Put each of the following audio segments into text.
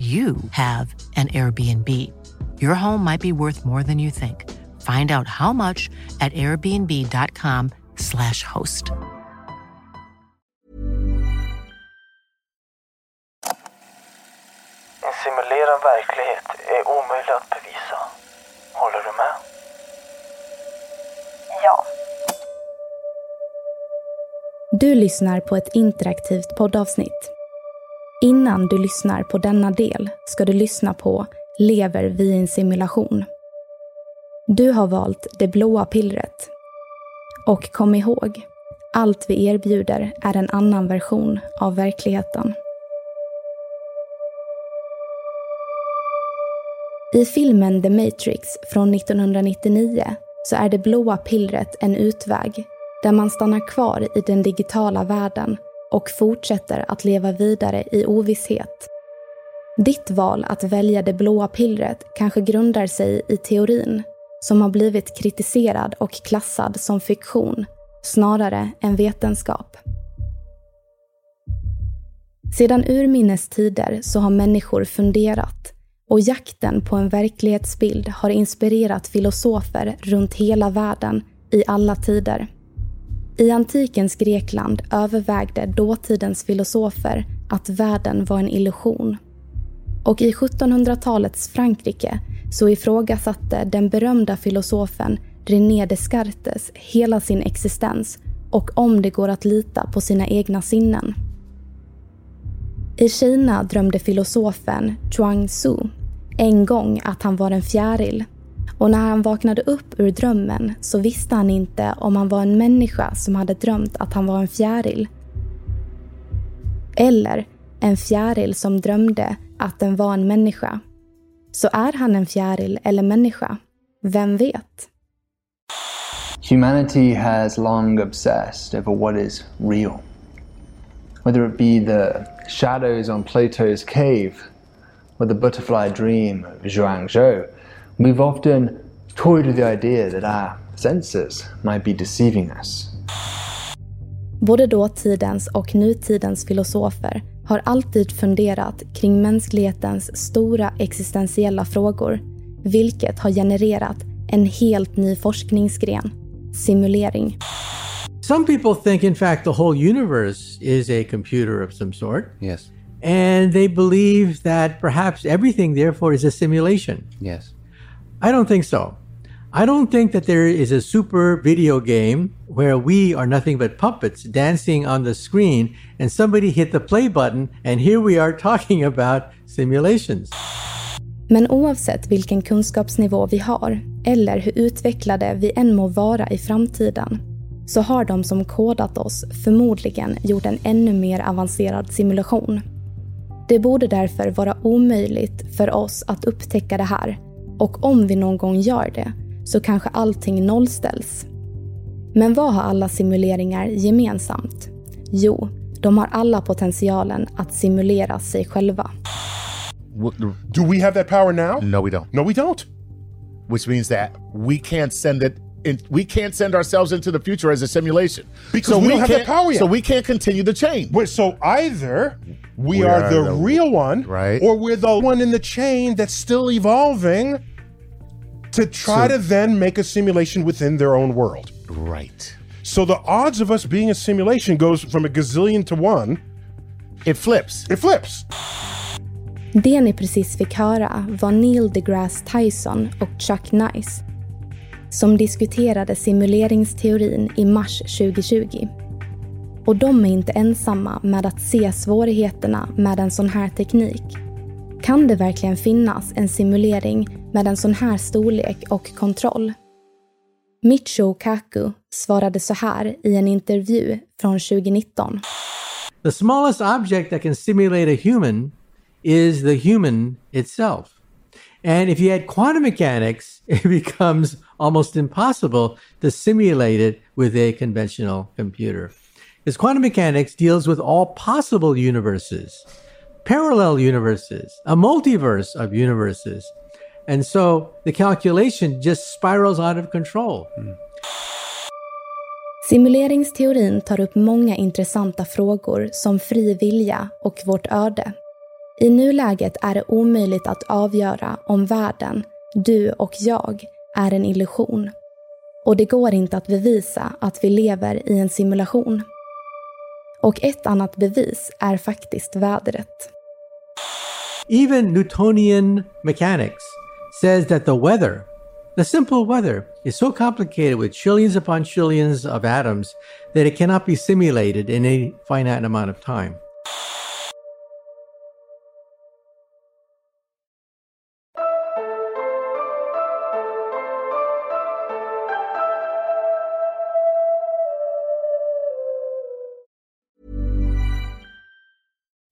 you have an Airbnb. Your home might be worth more than you think. Find out how much at airbnb.com/slash host. En simulerad verklighet är omöjlig att bevisa. Håller du med? Ja. Du lyssnar på ett interaktivt poddavsnitt. Innan du lyssnar på denna del ska du lyssna på Lever vi i en simulation? Du har valt det blåa pillret. Och kom ihåg, allt vi erbjuder är en annan version av verkligheten. I filmen The Matrix från 1999 så är det blåa pillret en utväg där man stannar kvar i den digitala världen och fortsätter att leva vidare i ovisshet. Ditt val att välja det blåa pillret kanske grundar sig i teorin som har blivit kritiserad och klassad som fiktion snarare än vetenskap. Sedan urminnes tider så har människor funderat och jakten på en verklighetsbild har inspirerat filosofer runt hela världen i alla tider. I antikens Grekland övervägde dåtidens filosofer att världen var en illusion. Och i 1700-talets Frankrike så ifrågasatte den berömda filosofen René Descartes hela sin existens och om det går att lita på sina egna sinnen. I Kina drömde filosofen Chuang Tzu en gång att han var en fjäril och när han vaknade upp ur drömmen så visste han inte om han var en människa som hade drömt att han var en fjäril. Eller en fjäril som drömde att den var en människa. Så är han en fjäril eller människa? Vem vet? Humanity has long obsessed over what is real. Whether it be the shadows on Plato's cave or the butterfly dream of Zhuangzhou we've often toyed with the idea that our senses might be deceiving us. Både dåtidens och nutidens filosofer har alltid funderat kring mänsklighetens stora existentiella frågor, vilket har genererat en helt ny forskningsgren, simulering. Some people think, in fact, the whole universe is a computer of some sort. Yes. And they believe that perhaps everything, therefore, is a simulation. Yes. I don't think so. I don't think that there is a super video game where we are nothing but puppets dancing on the screen and somebody hit the play button and here we are talking about simulations. Men oavsett vilken kunskapsnivå vi har, eller hur utvecklade vi än må vara i framtiden, så har de som kodat oss förmodligen gjort en ännu mer avancerad simulation. Det borde därför vara omöjligt för oss att upptäcka det här och om vi någon gång gör det så kanske allting nollställs. Men vad har alla simuleringar gemensamt? Jo, de har alla potentialen att simulera sig själva. Do we have that power now? No, we don't. No, we don't. Which means that we can't send it. In, we can't send ourselves into the future as a simulation Because we don't have that power yet. So we can't continue the chain. Wait, so either we, We are, are the, the- real one, right. or we're the one in the chain that's still evolving to try So- to then make a simulation within their own world. Right. So the odds of us being a simulation goes from a gazillion to one. It flips. It flips. Det ni precis fick höra var Neil deGrasse Tyson och Chuck Nice som diskuterade simuleringsteorin i mars 2020. Och de är inte ensamma med att se svårigheterna med en sån här teknik. Kan det verkligen finnas en simulering med en sån här storlek och kontroll? Michio Kaku svarade så här i en intervju från 2019. The smallest object that can simulate a human is the human itself. And if you add quantum mechanics, it becomes almost impossible to simulate it with a conventional computer is quantum mechanics deals with all possible universes, parallel universes, a multiverse of universes. And so the calculation just spirals out of control. Simuleringsteorin tar upp många intressanta frågor som fri vilja och vårt öde. I nuläget är det omöjligt att avgöra om världen, du och jag, är en illusion. Och det går inte att bevisa att vi lever i en simulation. Och ett annat bevis är faktiskt vädret. Even Newtonian mechanics says that the weather, the simple weather, is so complicated with trillions upon trillions of atoms that it cannot be simulated in a finite amount of time.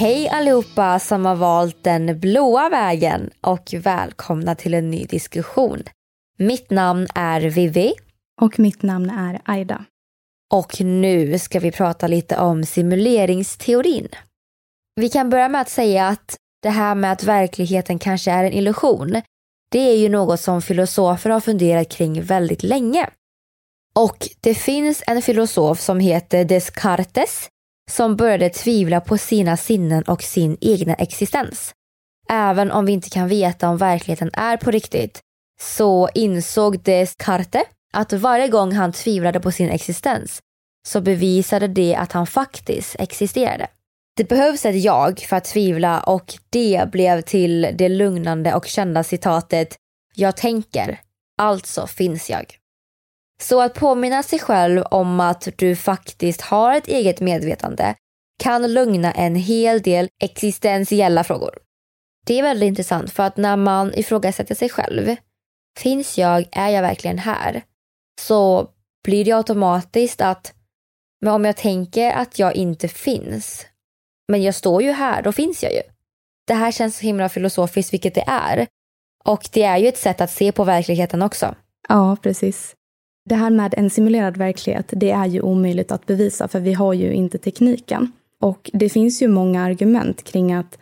Hej allihopa som har valt den blåa vägen och välkomna till en ny diskussion. Mitt namn är Vivi. Och mitt namn är Aida. Och nu ska vi prata lite om simuleringsteorin. Vi kan börja med att säga att det här med att verkligheten kanske är en illusion, det är ju något som filosofer har funderat kring väldigt länge. Och det finns en filosof som heter Descartes som började tvivla på sina sinnen och sin egna existens. Även om vi inte kan veta om verkligheten är på riktigt så insåg Descartes att varje gång han tvivlade på sin existens så bevisade det att han faktiskt existerade. Det behövs ett jag för att tvivla och det blev till det lugnande och kända citatet “Jag tänker, alltså finns jag”. Så att påminna sig själv om att du faktiskt har ett eget medvetande kan lugna en hel del existentiella frågor. Det är väldigt intressant för att när man ifrågasätter sig själv, finns jag, är jag verkligen här? Så blir det automatiskt att, men om jag tänker att jag inte finns, men jag står ju här, då finns jag ju. Det här känns så himla filosofiskt, vilket det är. Och det är ju ett sätt att se på verkligheten också. Ja, precis. Det här med en simulerad verklighet, det är ju omöjligt att bevisa för vi har ju inte tekniken. Och det finns ju många argument kring att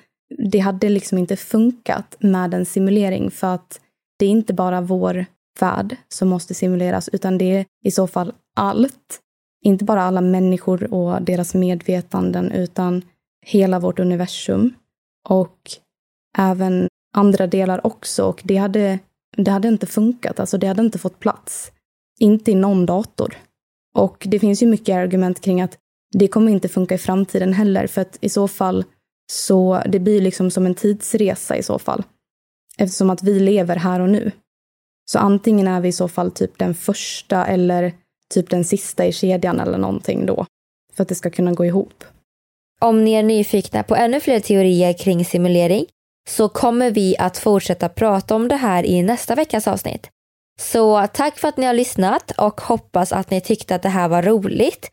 det hade liksom inte funkat med en simulering för att det är inte bara vår värld som måste simuleras utan det är i så fall allt. Inte bara alla människor och deras medvetanden utan hela vårt universum och även andra delar också och det hade, det hade inte funkat, alltså det hade inte fått plats. Inte i någon dator. Och det finns ju mycket argument kring att Det kommer inte funka i framtiden heller för att i så fall så det blir liksom som en tidsresa i så fall. Eftersom att vi lever här och nu. Så antingen är vi i så fall typ den första eller typ den sista i kedjan eller någonting då. För att det ska kunna gå ihop. Om ni är nyfikna på ännu fler teorier kring simulering så kommer vi att fortsätta prata om det här i nästa veckas avsnitt. Så tack för att ni har lyssnat och hoppas att ni tyckte att det här var roligt.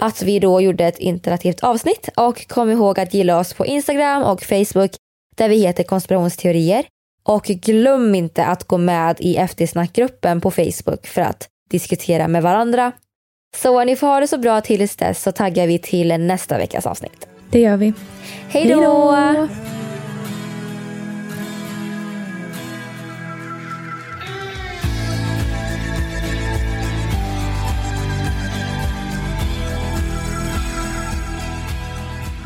Att vi då gjorde ett interaktivt avsnitt och kom ihåg att gilla oss på Instagram och Facebook där vi heter konspirationsteorier. Och glöm inte att gå med i eftersnackgruppen på Facebook för att diskutera med varandra. Så ni får ha det så bra tills dess så taggar vi till nästa veckas avsnitt. Det gör vi. Hej då!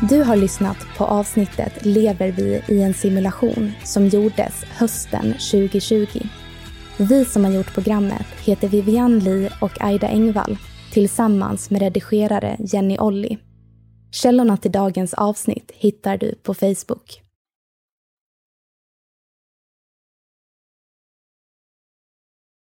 Du har lyssnat på avsnittet Lever vi i en simulation som gjordes hösten 2020. Vi som har gjort programmet heter Vivian Lee och Aida Engvall tillsammans med redigerare Jenny Olli. Källorna till dagens avsnitt hittar du på Facebook.